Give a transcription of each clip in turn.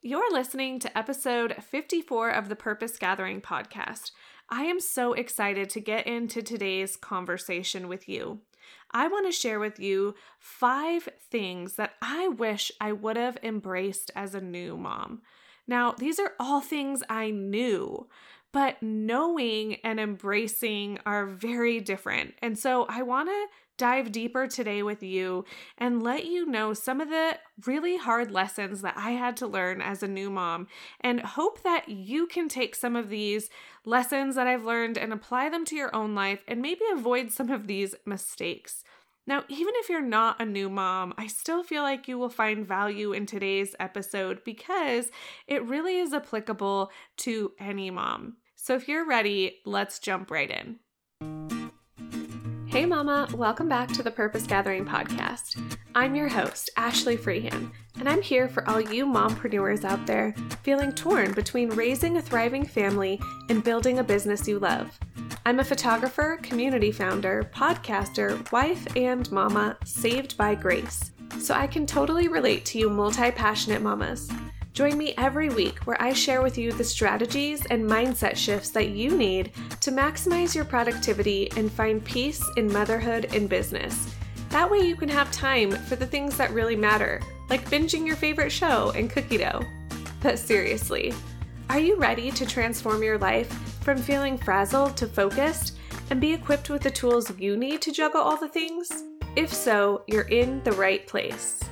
You're listening to episode 54 of the Purpose Gathering podcast. I am so excited to get into today's conversation with you. I want to share with you five things that I wish I would have embraced as a new mom. Now, these are all things I knew, but knowing and embracing are very different. And so I want to dive deeper today with you and let you know some of the really hard lessons that I had to learn as a new mom, and hope that you can take some of these lessons that I've learned and apply them to your own life and maybe avoid some of these mistakes. Now, even if you're not a new mom, I still feel like you will find value in today's episode because it really is applicable to any mom. So if you're ready, let's jump right in. Hey, Mama, welcome back to the Purpose Gathering Podcast. I'm your host, Ashley Freehan, and I'm here for all you mompreneurs out there feeling torn between raising a thriving family and building a business you love. I'm a photographer, community founder, podcaster, wife, and mama saved by grace. So I can totally relate to you multi passionate mamas. Join me every week where I share with you the strategies and mindset shifts that you need to maximize your productivity and find peace in motherhood and business. That way, you can have time for the things that really matter, like binging your favorite show and cookie dough. But seriously, are you ready to transform your life from feeling frazzled to focused and be equipped with the tools you need to juggle all the things? If so, you're in the right place.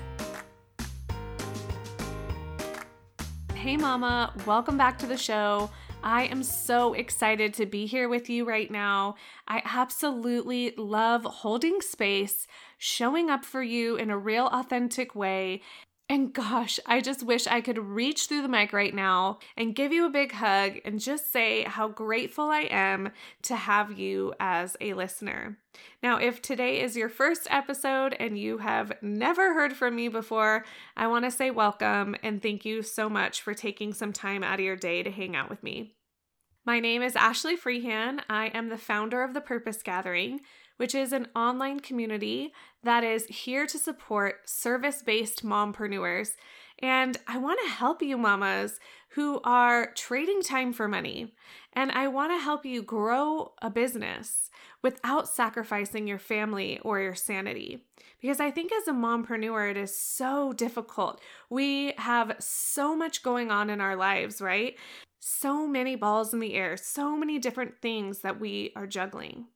Hey, Mama, welcome back to the show. I am so excited to be here with you right now. I absolutely love holding space, showing up for you in a real authentic way, and gosh, I just wish I could reach through the mic right now and give you a big hug and just say how grateful I am to have you as a listener. Now, if today is your first episode and you have never heard from me before, I want to say welcome and thank you so much for taking some time out of your day to hang out with me. My name is Ashley Freehan. I am the founder of the Purpose Gathering which is an online community that is here to support service based mompreneurs. And I want to help you, mamas who are trading time for money. And I want to help you grow a business without sacrificing your family or your sanity. Because I think as a mompreneur, it is so difficult. We have so much going on in our lives, right? So many balls in the air, so many different things that we are juggling.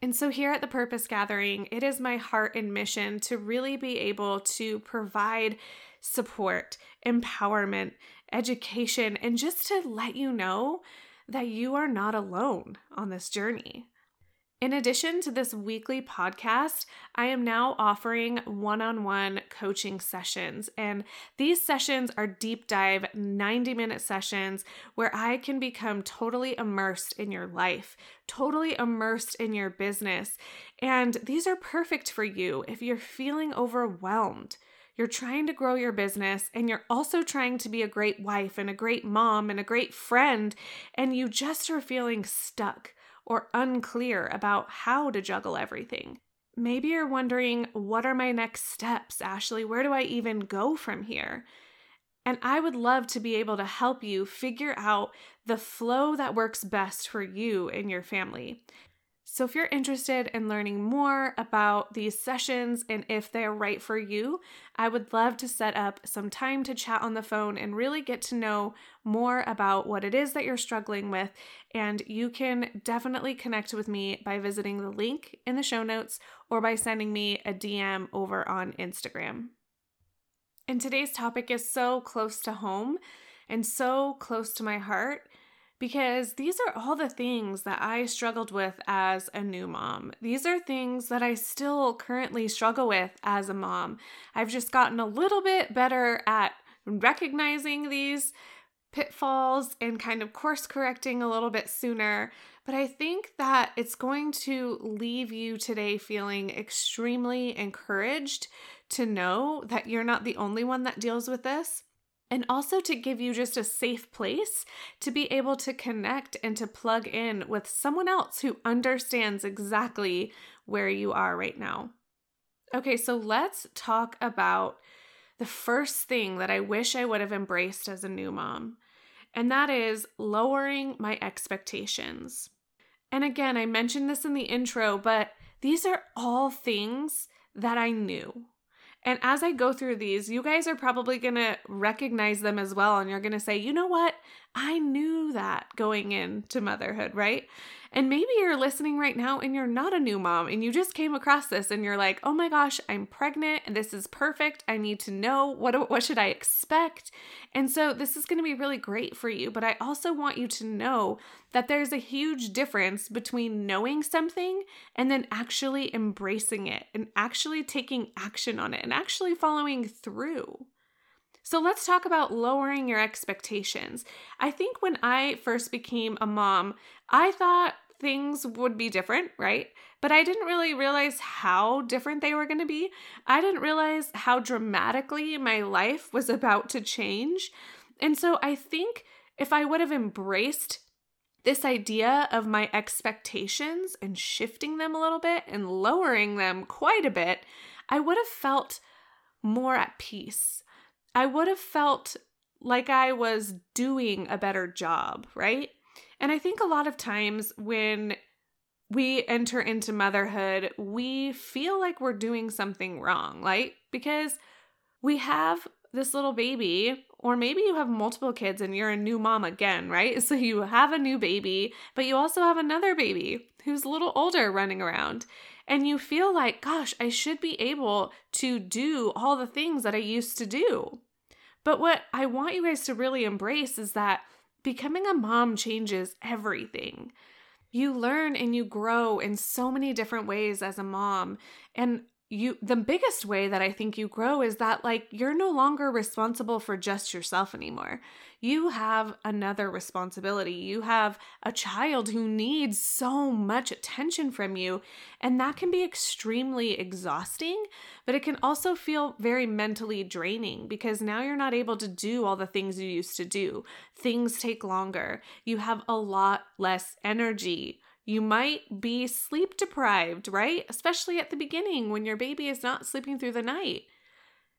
And so, here at the Purpose Gathering, it is my heart and mission to really be able to provide support, empowerment, education, and just to let you know that you are not alone on this journey. In addition to this weekly podcast, I am now offering one on one coaching sessions. And these sessions are deep dive 90 minute sessions where I can become totally immersed in your life, totally immersed in your business. And these are perfect for you if you're feeling overwhelmed. You're trying to grow your business and you're also trying to be a great wife and a great mom and a great friend, and you just are feeling stuck or unclear about how to juggle everything. Maybe you're wondering, what are my next steps, Ashley? Where do I even go from here? And I would love to be able to help you figure out the flow that works best for you and your family. So, if you're interested in learning more about these sessions and if they're right for you, I would love to set up some time to chat on the phone and really get to know more about what it is that you're struggling with. And you can definitely connect with me by visiting the link in the show notes or by sending me a DM over on Instagram. And today's topic is so close to home and so close to my heart because these are all the things that I struggled with as a new mom. These are things that I still currently struggle with as a mom. I've just gotten a little bit better at recognizing these pitfalls and kind of course correcting a little bit sooner. But I think that it's going to leave you today feeling extremely encouraged to know that you're not the only one that deals with this and also to give you just a safe place to be able to connect and to plug in with someone else who understands exactly where you are right now. Okay, so let's talk about the first thing that I wish I would have embraced as a new mom, and that is lowering my expectations. And again, I mentioned this in the intro, but these are all things that I knew. And as I go through these, you guys are probably going to recognize them as well. And you're going to say, you know what? I knew that going into motherhood, right? And maybe you're listening right now and you're not a new mom and you just came across this and you're like, "Oh my gosh, I'm pregnant and this is perfect. I need to know what what should I expect?" And so this is going to be really great for you, but I also want you to know that there's a huge difference between knowing something and then actually embracing it and actually taking action on it and actually following through. So let's talk about lowering your expectations. I think when I first became a mom, I thought things would be different, right? But I didn't really realize how different they were going to be. I didn't realize how dramatically my life was about to change. And so I think if I would have embraced this idea of my expectations and shifting them a little bit and lowering them quite a bit, I would have felt more at peace. I would have felt like I was doing a better job, right? And I think a lot of times when we enter into motherhood, we feel like we're doing something wrong, right? Because we have this little baby, or maybe you have multiple kids and you're a new mom again, right? So you have a new baby, but you also have another baby who's a little older running around. And you feel like, gosh, I should be able to do all the things that I used to do. But what I want you guys to really embrace is that becoming a mom changes everything. You learn and you grow in so many different ways as a mom. And you the biggest way that I think you grow is that like you're no longer responsible for just yourself anymore. You have another responsibility. You have a child who needs so much attention from you, and that can be extremely exhausting, but it can also feel very mentally draining because now you're not able to do all the things you used to do. Things take longer. You have a lot less energy. You might be sleep deprived, right? Especially at the beginning when your baby is not sleeping through the night.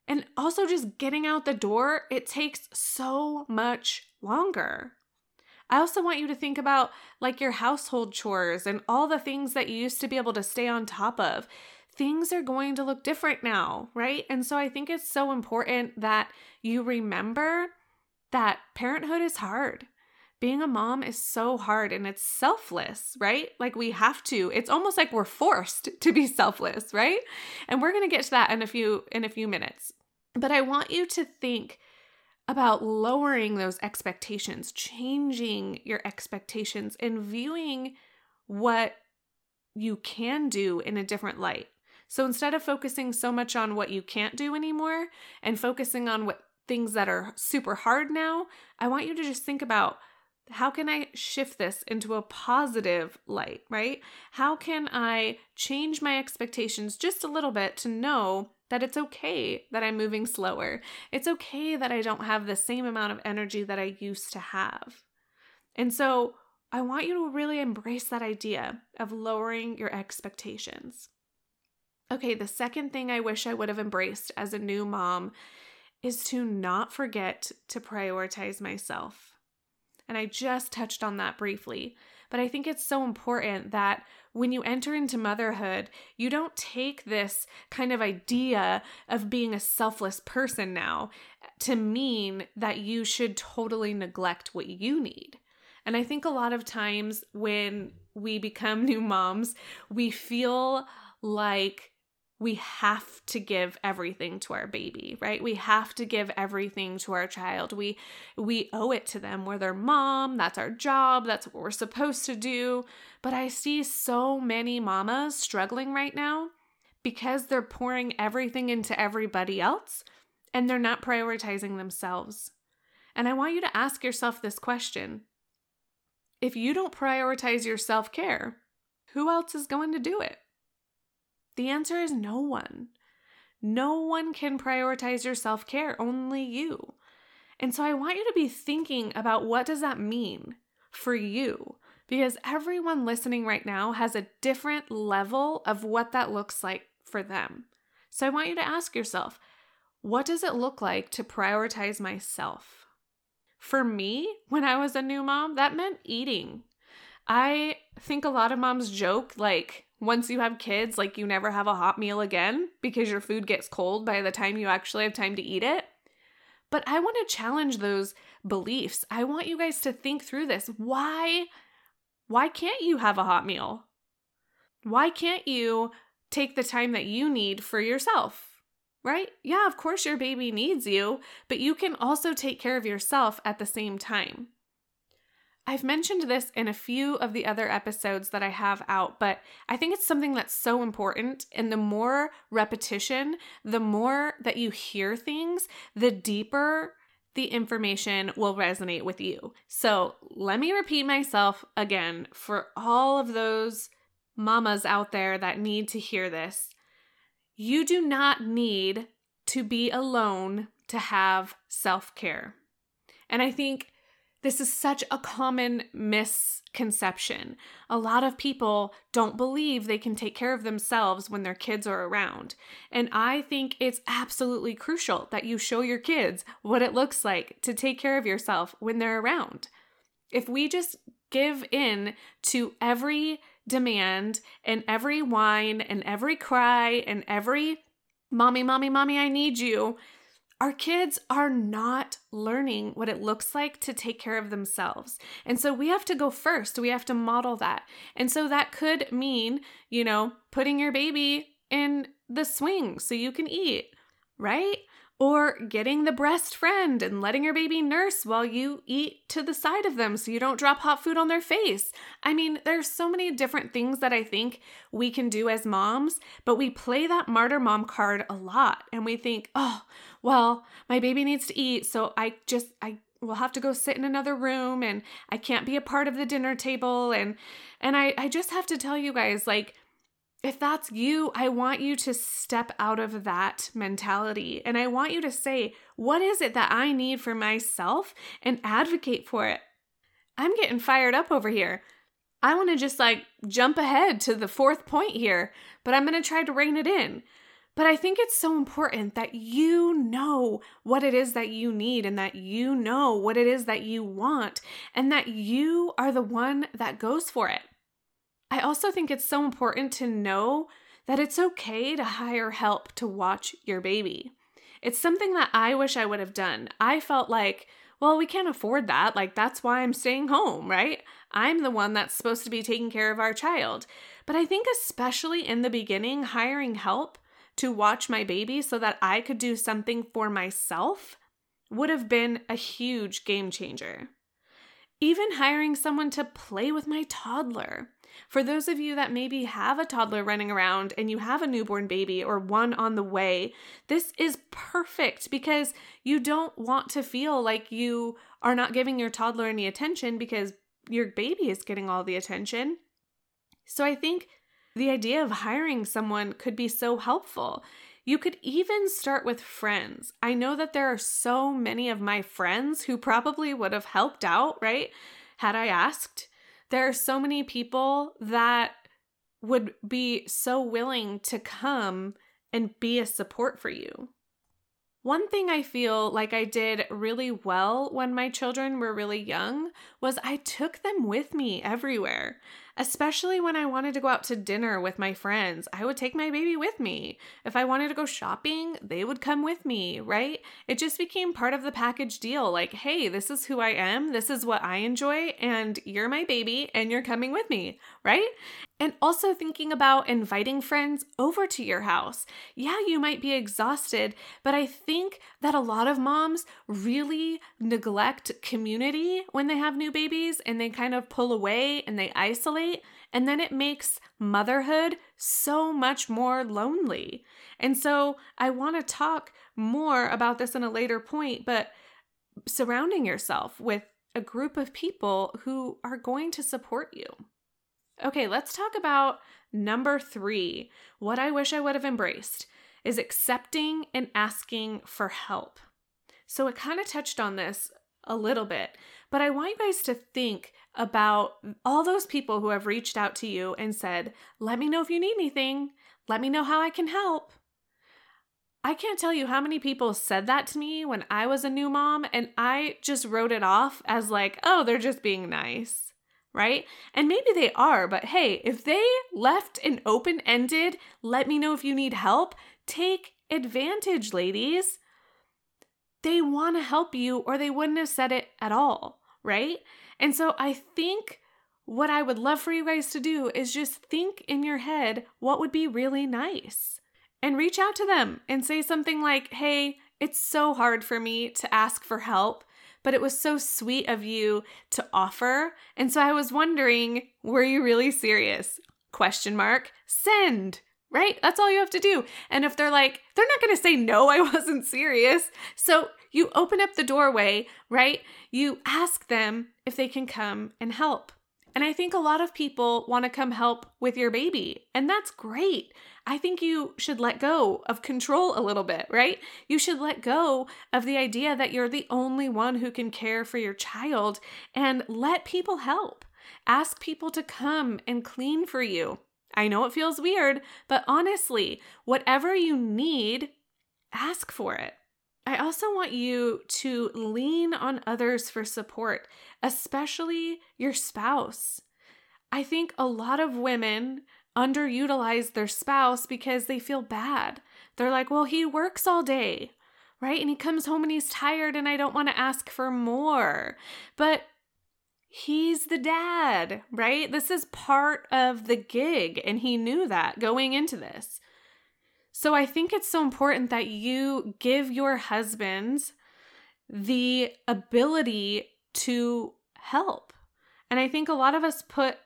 And also, just getting out the door, it takes so much longer. I also want you to think about like your household chores and all the things that you used to be able to stay on top of. Things are going to look different now, right? And so I think it's so important that you remember that parenthood is hard being a mom is so hard and it's selfless, right? Like we have to. It's almost like we're forced to be selfless, right? And we're going to get to that in a few in a few minutes. But I want you to think about lowering those expectations, changing your expectations and viewing what you can do in a different light. So instead of focusing so much on what you can't do anymore and focusing on what things that are super hard now, I want you to just think about how can I shift this into a positive light, right? How can I change my expectations just a little bit to know that it's okay that I'm moving slower? It's okay that I don't have the same amount of energy that I used to have. And so I want you to really embrace that idea of lowering your expectations. Okay, the second thing I wish I would have embraced as a new mom is to not forget to prioritize myself. And I just touched on that briefly. But I think it's so important that when you enter into motherhood, you don't take this kind of idea of being a selfless person now to mean that you should totally neglect what you need. And I think a lot of times when we become new moms, we feel like we have to give everything to our baby right? We have to give everything to our child. We we owe it to them. We're their mom. That's our job. That's what we're supposed to do. But i see so many mamas struggling right now because they're pouring everything into everybody else and they're not prioritizing themselves. And i want you to ask yourself this question. If you don't prioritize your self-care who else is going to do it the answer is no one. No one can prioritize your self-care, only you. And so I want you to be thinking about what does that mean for you? Because everyone listening right now has a different level of what that looks like for them. So I want you to ask yourself, what does it look like to prioritize myself? For me, when I was a new mom, that meant eating. I think a lot of moms joke like, once you have kids, like you never have a hot meal again because your food gets cold by the time you actually have time to eat it. But I want to challenge those beliefs. I want you guys to think through this. Why why can't you have a hot meal? Why can't you take the time that you need for yourself? Right? Yeah, of course your baby needs you, but you can also take care of yourself at the same time. I've mentioned this in a few of the other episodes that I have out, but I think it's something that's so important. And the more repetition, the more that you hear things, the deeper the information will resonate with you. So let me repeat myself again for all of those mamas out there that need to hear this. You do not need to be alone to have self care. And I think this is such a common misconception. A lot of people don't believe they can take care of themselves when their kids are around. And I think it's absolutely crucial that you show your kids what it looks like to take care of yourself when they're around. If we just give in to every demand and every whine and every cry and every mommy, mommy, mommy, I need you, our kids are not learning what it looks like to take care of themselves. And so we have to go first. We have to model that. And so that could mean, you know, putting your baby in the swing so you can eat, right? Or getting the breast friend and letting your baby nurse while you eat to the side of them so you don't drop hot food on their face. I mean, there's so many different things that I think we can do as moms, but we play that martyr mom card a lot and we think, oh, well, my baby needs to eat, so I just, I will have to go sit in another room and I can't be a part of the dinner table. And, and I, I just have to tell you guys, like, if that's you, I want you to step out of that mentality. And I want you to say, what is it that I need for myself and advocate for it? I'm getting fired up over here. I want to just like jump ahead to the fourth point here, but I'm going to try to rein it in. But I think it's so important that you know what it is that you need and that you know what it is that you want and that you are the one that goes for it. I also think it's so important to know that it's okay to hire help to watch your baby. It's something that I wish I would have done. I felt like, well, we can't afford that. Like, that's why I'm staying home, right? I'm the one that's supposed to be taking care of our child. But I think, especially in the beginning, hiring help to watch my baby so that I could do something for myself would have been a huge game changer. Even hiring someone to play with my toddler. For those of you that maybe have a toddler running around and you have a newborn baby or one on the way, this is perfect because you don't want to feel like you are not giving your toddler any attention because your baby is getting all the attention. So I think the idea of hiring someone could be so helpful. You could even start with friends. I know that there are so many of my friends who probably would have helped out, right? Had I asked. There are so many people that would be so willing to come and be a support for you. One thing I feel like I did really well when my children were really young was I took them with me everywhere especially when I wanted to go out to dinner with my friends. I would take my baby with me. If I wanted to go shopping, they would come with me, right? It just became part of the package deal. Like, hey, this is who I am, this is what I enjoy, and you're my baby, and you're coming with me, right? And also thinking about inviting friends over to your house. Yeah, you might be exhausted, but I think that a lot of moms really neglect community when they have new babies and they kind of pull away and they isolate. And then it makes motherhood so much more lonely. And so I want to talk more about this in a later point, but surrounding yourself with a group of people who are going to support you. Okay, let's talk about number three. What I wish I would have embraced is accepting and asking for help. So it kind of touched on this a little bit, but I want you guys to think about all those people who have reached out to you and said, Let me know if you need anything. Let me know how I can help. I can't tell you how many people said that to me when I was a new mom, and I just wrote it off as like, oh, they're just being nice, right? And maybe they are, but hey, if they left an open ended, let me know if you need help, take advantage, ladies. They want to help you, or they wouldn't have said it at all, right? And so I think what I would love for you guys to do is just think in your head what would be really nice and reach out to them and say something like, Hey, it's so hard for me to ask for help, but it was so sweet of you to offer. And so I was wondering, were you really serious? Question mark. Send. Right? That's all you have to do. And if they're like, they're not going to say, no, I wasn't serious. So you open up the doorway, right? You ask them if they can come and help. And I think a lot of people want to come help with your baby, and that's great. I think you should let go of control a little bit, right? You should let go of the idea that you're the only one who can care for your child and let people help. Ask people to come and clean for you. I know it feels weird, but honestly, whatever you need, ask for it. I also want you to lean on others for support, especially your spouse. I think a lot of women underutilize their spouse because they feel bad. They're like, well, he works all day, right? And he comes home and he's tired, and I don't want to ask for more. But he's the dad, right? This is part of the gig, and he knew that going into this. So I think it's so important that you give your husbands the ability to help. And I think a lot of us put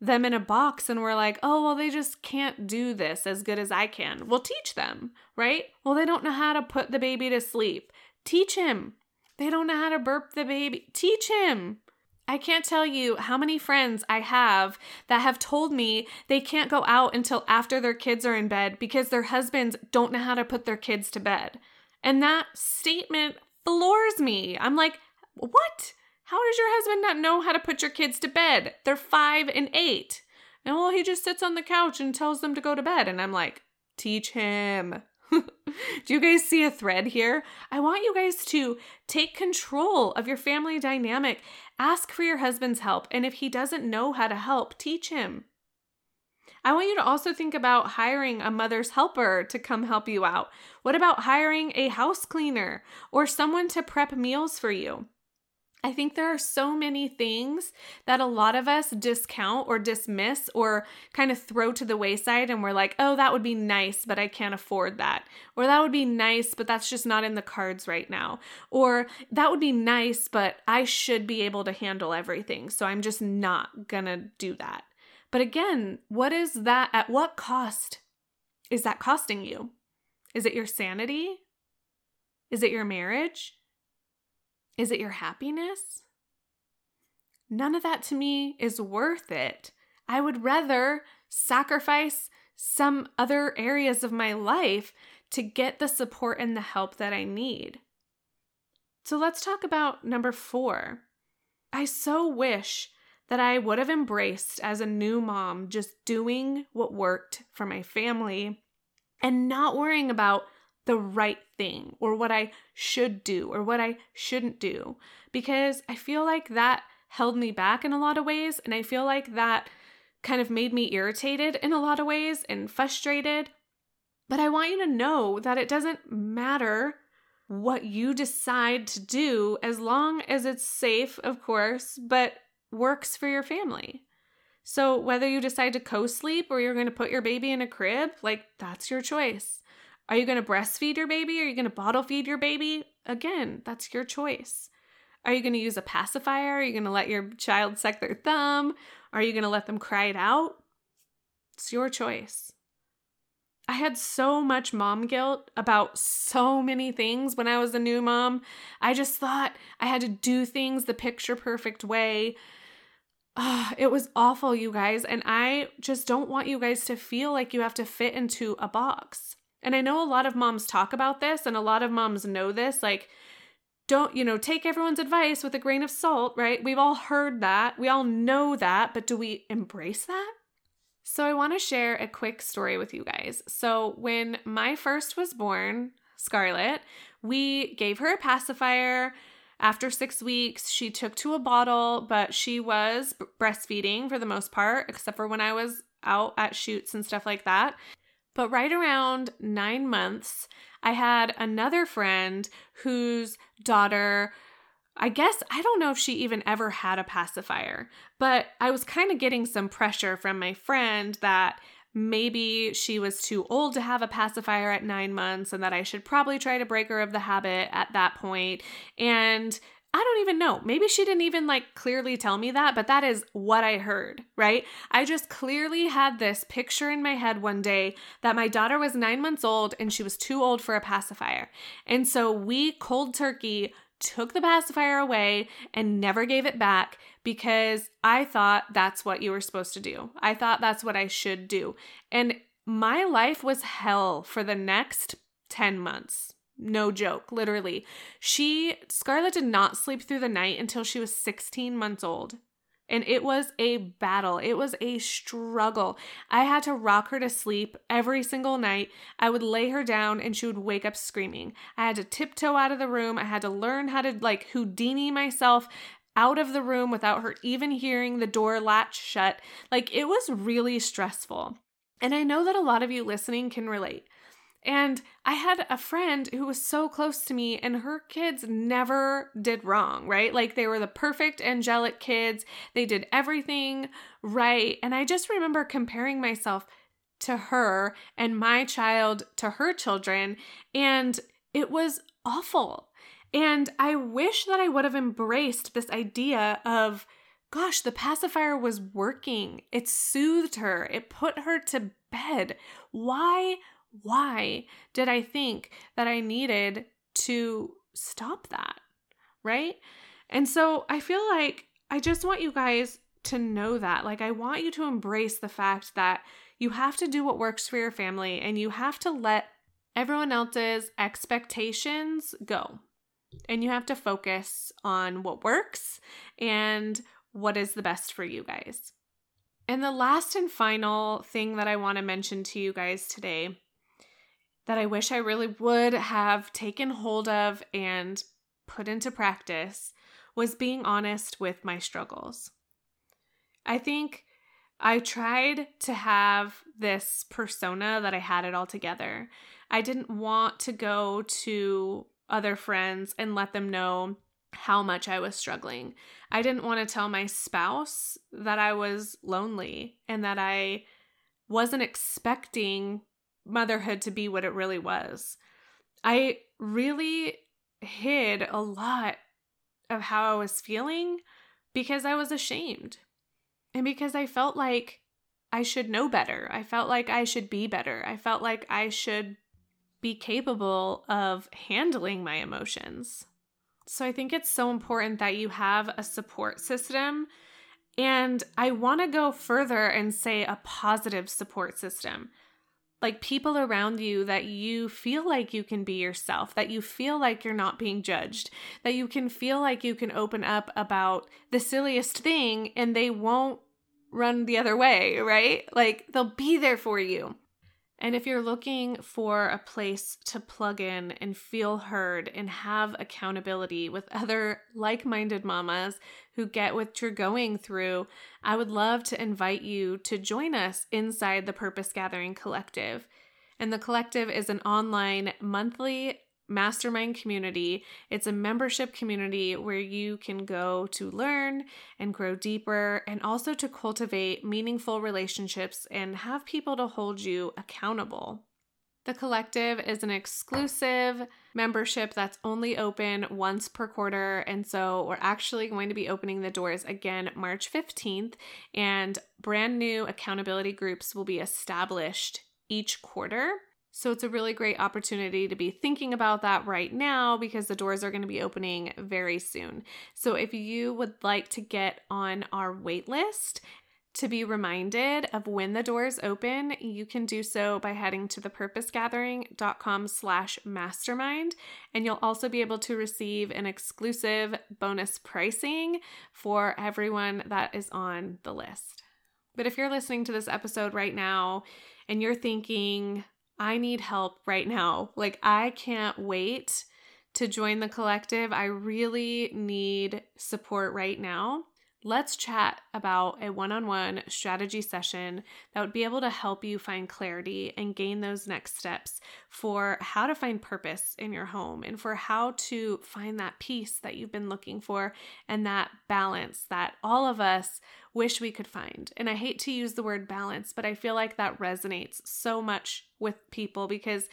them in a box and we're like, oh, well, they just can't do this as good as I can. We'll teach them, right? Well, they don't know how to put the baby to sleep. Teach him. They don't know how to burp the baby. Teach him. I can't tell you how many friends I have that have told me they can't go out until after their kids are in bed because their husbands don't know how to put their kids to bed. And that statement floors me. I'm like, what? How does your husband not know how to put your kids to bed? They're five and eight. And well, he just sits on the couch and tells them to go to bed. And I'm like, teach him. Do you guys see a thread here? I want you guys to take control of your family dynamic. Ask for your husband's help. And if he doesn't know how to help, teach him. I want you to also think about hiring a mother's helper to come help you out. What about hiring a house cleaner or someone to prep meals for you? I think there are so many things that a lot of us discount or dismiss or kind of throw to the wayside, and we're like, oh, that would be nice, but I can't afford that. Or that would be nice, but that's just not in the cards right now. Or that would be nice, but I should be able to handle everything. So I'm just not gonna do that. But again, what is that? At what cost is that costing you? Is it your sanity? Is it your marriage? Is it your happiness? None of that to me is worth it. I would rather sacrifice some other areas of my life to get the support and the help that I need. So let's talk about number four. I so wish that I would have embraced as a new mom just doing what worked for my family and not worrying about the right thing or what I should do or what I shouldn't do because I feel like that held me back in a lot of ways and I feel like that kind of made me irritated in a lot of ways and frustrated. But I want you to know that it doesn't matter what you decide to do as long as it's safe, of course, but works for your family. So, whether you decide to co sleep or you're going to put your baby in a crib, like that's your choice. Are you going to breastfeed your baby? Are you going to bottle feed your baby? Again, that's your choice. Are you going to use a pacifier? Are you going to let your child suck their thumb? Are you going to let them cry it out? It's your choice. I had so much mom guilt about so many things when I was a new mom. I just thought I had to do things the picture perfect way. Oh, it was awful, you guys. And I just don't want you guys to feel like you have to fit into a box. And I know a lot of moms talk about this, and a lot of moms know this. Like, don't, you know, take everyone's advice with a grain of salt, right? We've all heard that. We all know that, but do we embrace that? So, I want to share a quick story with you guys. So, when my first was born, Scarlett, we gave her a pacifier. After six weeks, she took to a bottle, but she was breastfeeding for the most part, except for when I was out at shoots and stuff like that. But right around nine months, I had another friend whose daughter I guess I don't know if she even ever had a pacifier, but I was kind of getting some pressure from my friend that maybe she was too old to have a pacifier at nine months and that I should probably try to break her of the habit at that point. And I don't even know. Maybe she didn't even like clearly tell me that, but that is what I heard, right? I just clearly had this picture in my head one day that my daughter was nine months old and she was too old for a pacifier. And so we cold turkey took the pacifier away and never gave it back because I thought that's what you were supposed to do. I thought that's what I should do. And my life was hell for the next 10 months. No joke, literally. She, Scarlett, did not sleep through the night until she was 16 months old. And it was a battle. It was a struggle. I had to rock her to sleep every single night. I would lay her down and she would wake up screaming. I had to tiptoe out of the room. I had to learn how to like Houdini myself out of the room without her even hearing the door latch shut. Like it was really stressful. And I know that a lot of you listening can relate. And I had a friend who was so close to me, and her kids never did wrong, right? Like they were the perfect angelic kids. They did everything right. And I just remember comparing myself to her and my child to her children, and it was awful. And I wish that I would have embraced this idea of, gosh, the pacifier was working. It soothed her, it put her to bed. Why why did I think that I needed to stop that? Right? And so I feel like I just want you guys to know that. Like, I want you to embrace the fact that you have to do what works for your family and you have to let everyone else's expectations go. And you have to focus on what works and what is the best for you guys. And the last and final thing that I want to mention to you guys today that I wish I really would have taken hold of and put into practice was being honest with my struggles. I think I tried to have this persona that I had it all together. I didn't want to go to other friends and let them know how much I was struggling. I didn't want to tell my spouse that I was lonely and that I wasn't expecting motherhood to be what it really was. I really hid a lot of how I was feeling because I was ashamed and because I felt like I should know better. I felt like I should be better. I felt like I should be capable of handling my emotions. So I think it's so important that you have a support system. And I want to go further and say a positive support system like people around you that you feel like you can be yourself, that you feel like you're not being judged, that you can feel like you can open up about the silliest thing and they won't run the other way, right? Like they'll be there for you. And if you're looking for a place to plug in and feel heard and have accountability with other like minded mamas who get what you're going through, I would love to invite you to join us inside the Purpose Gathering Collective. And the collective is an online monthly mastermind community. It's a membership community where you can go to learn and grow deeper and also to cultivate meaningful relationships and have people to hold you accountable. The collective is an exclusive membership that's only open once per quarter. And so we're actually going to be opening the doors again March 15th, and brand new accountability groups will be established each quarter. So it's a really great opportunity to be thinking about that right now because the doors are going to be opening very soon. So if you would like to get on our wait list to be reminded of when the doors open, you can do so by heading to thepurposegathering.com slash mastermind. And you'll also be able to receive an exclusive bonus pricing for everyone that is on the list. But if you're listening to this episode right now and you're thinking, I need help right now, like I can't wait to join the collective, I really need support right now. Let's chat about a one on one strategy session that would be able to help you find clarity and gain those next steps for how to find purpose in your home and for how to find that peace that you've been looking for and that balance that all of us wish we could find. And I hate to use the word balance, but I feel like that resonates so much with people because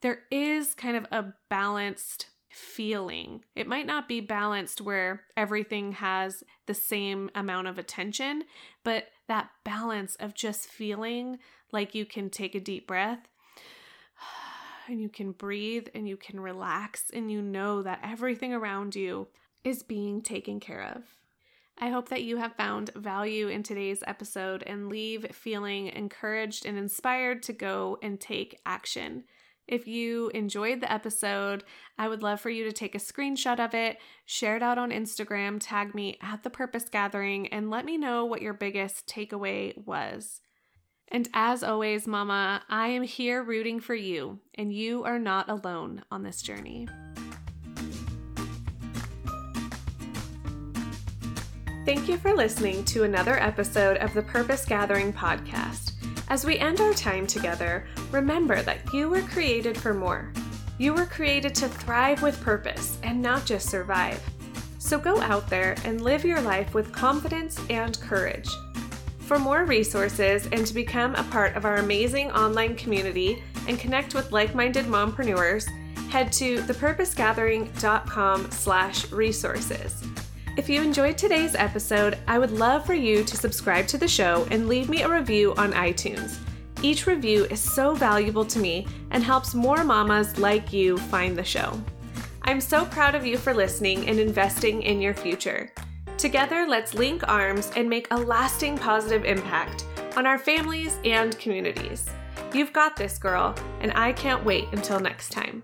there is kind of a balanced feeling. It might not be balanced where everything has the same amount of attention, but that balance of just feeling like you can take a deep breath and you can breathe and you can relax and you know that everything around you is being taken care of. I hope that you have found value in today's episode and leave feeling encouraged and inspired to go and take action. If you enjoyed the episode, I would love for you to take a screenshot of it, share it out on Instagram, tag me at the Purpose Gathering, and let me know what your biggest takeaway was. And as always, Mama, I am here rooting for you, and you are not alone on this journey. Thank you for listening to another episode of the Purpose Gathering podcast. As we end our time together, remember that you were created for more. You were created to thrive with purpose and not just survive. So go out there and live your life with confidence and courage. For more resources and to become a part of our amazing online community and connect with like-minded mompreneurs, head to thepurposegathering.com slash resources. If you enjoyed today's episode, I would love for you to subscribe to the show and leave me a review on iTunes. Each review is so valuable to me and helps more mamas like you find the show. I'm so proud of you for listening and investing in your future. Together, let's link arms and make a lasting positive impact on our families and communities. You've got this, girl, and I can't wait until next time.